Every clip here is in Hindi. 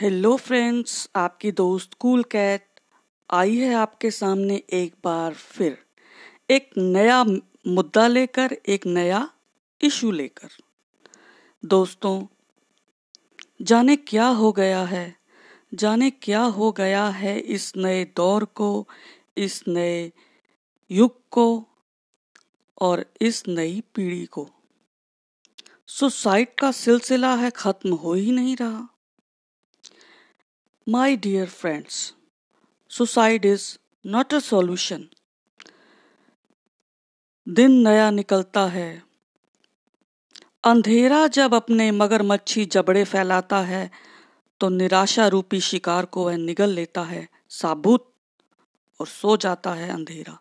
हेलो फ्रेंड्स आपकी दोस्त कूल कैट आई है आपके सामने एक बार फिर। एक नया मुद्दा लेकर, एक नया इशू लेकर। दोस्तों, जाने क्या हो गया है? जाने क्या हो गया है इस नए दौर को, इस नए युग को और इस नई पीढ़ी को? सुसाइड का सिलसिला है, खत्म हो ही नहीं रहा। My dear friends, suicide is not a solution. दिन नया निकलता है। अंधेरा जब अपने मगरमच्छी जबड़े फैलाता है तो निराशा रूपी शिकार को वह निगल लेता है साबुत और सो जाता है अंधेरा।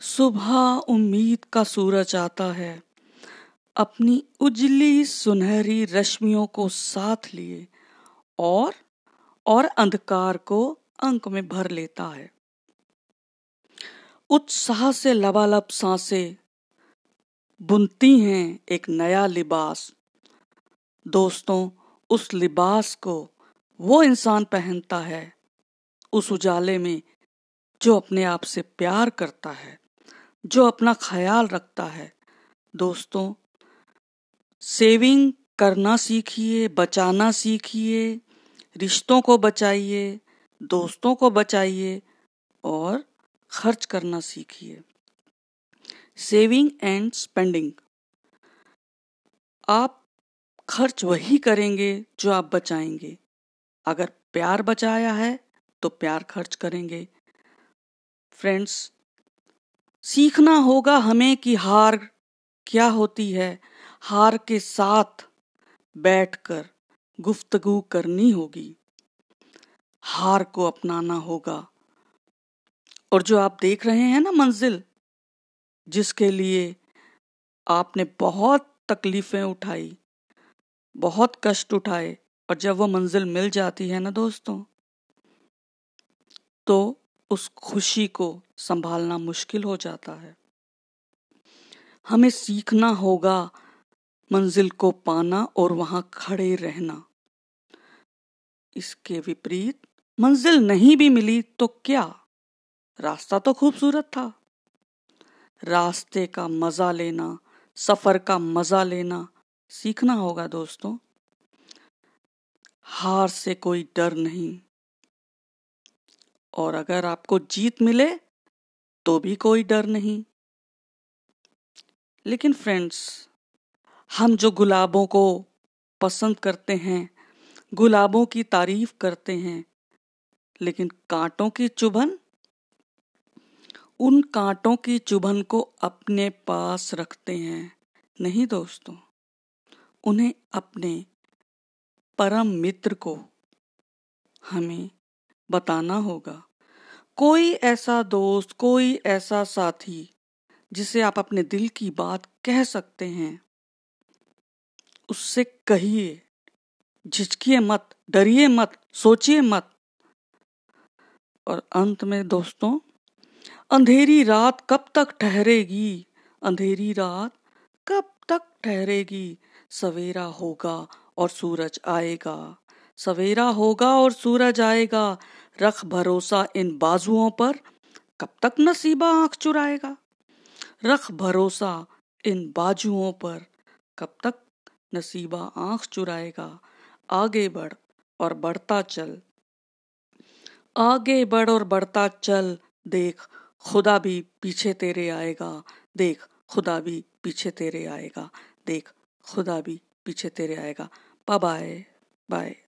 सुबह उम्मीद का सूरज आता है। अपनी उजली सुनहरी रश्मियों को साथ लिए और और अंधकार को अंक में भर लेता है। उत्साह से लबालब साँसें बुनती हैं एक नया लिबास। दोस्तों, उस लिबास को वो इंसान पहनता है, उस उजाले में जो अपने आप से प्यार करता है, जो अपना ख्याल रखता है। दोस्तों, सेविंग करना सीखिए, बचाना सीखिए रिश्तों को बचाइए, दोस्तों को बचाइए और खर्च करना सीखिए। Saving and spending. आप खर्च वही करेंगे जो आप बचाएँगे। अगर प्यार बचाया है तो प्यार खर्च करेंगे। फ्रेंड्स, सीखना होगा हमें कि हार क्या होती है। हार के साथ बैठकर गुफ्तगु करनी होगी। हार को अपनाना होगा। और जो आप देख रहे हैं ना मंजिल, जिसके लिए आपने बहुत तकलीफें उठाई, बहुत कष्ट उठाए, और जब वो मंजिल मिल जाती है ना दोस्तों तो उस खुशी को संभालना मुश्किल हो जाता है। हमें सीखना होगा मंजिल को पाना और वहाँ खड़े रहना। इसके विपरीत मंजिल नहीं भी मिली तो क्या? रास्ता तो खूबसूरत था। रास्ते का मज़ा लेना, सफ़र का मज़ा लेना सीखना होगा दोस्तों। हार से कोई डर नहीं। और अगर आपको जीत मिले तो भी कोई डर नहीं। लेकिन फ्रेंड्स, हम जो गुलाबों को पसंद करते हैं गुलाबों की तारीफ़ करते हैं, लेकिन कांटों की चुभन? उन कांटों की चुभन को अपने पास रखते हैं। नहीं दोस्तों, उन्हें अपने परम मित्र को हमें बताना होगा। कोई ऐसा दोस्त, कोई ऐसा साथी, जिसे आप अपने दिल की बात कह सकते हैं, उससे कहिए झिझकिए मत, डरिए मत, सोचिए मत। और अंत में दोस्तों, अंधेरी रात कब तक ठहरेगी? अंधेरी रात कब तक ठहरेगी? सवेरा होगा और सूरज आएगा। सवेरा होगा और सूरज आएगा। रख भरोसा इन बाजुओं पर, कब तक नसीबा आँख चुराएगा? रख भरोसा इन बाजुओं पर, कब तक नसीबा आँख चुराएगा? आगे बढ़ और बढ़ता चल। आगे बढ़ और बढ़ता चल, देख, खुदा भी पीछे तेरे आएगा। देख, खुदा भी पीछे तेरे आएगा। देख, खुदा भी पीछे तेरे आएगा। Bye bye